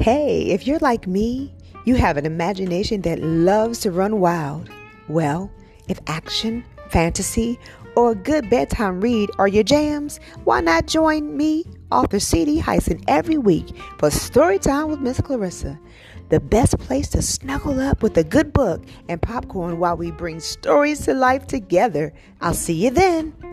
Hey, if you're like me, you have an imagination that loves to run wild. Well, if action, fantasy, or a good bedtime read are your jams, why not join me, author CD Hyson, every week for Storytime with Miss Clarissa? The best place to snuggle up with a good book and popcorn while we bring stories to life together. I'll see you then.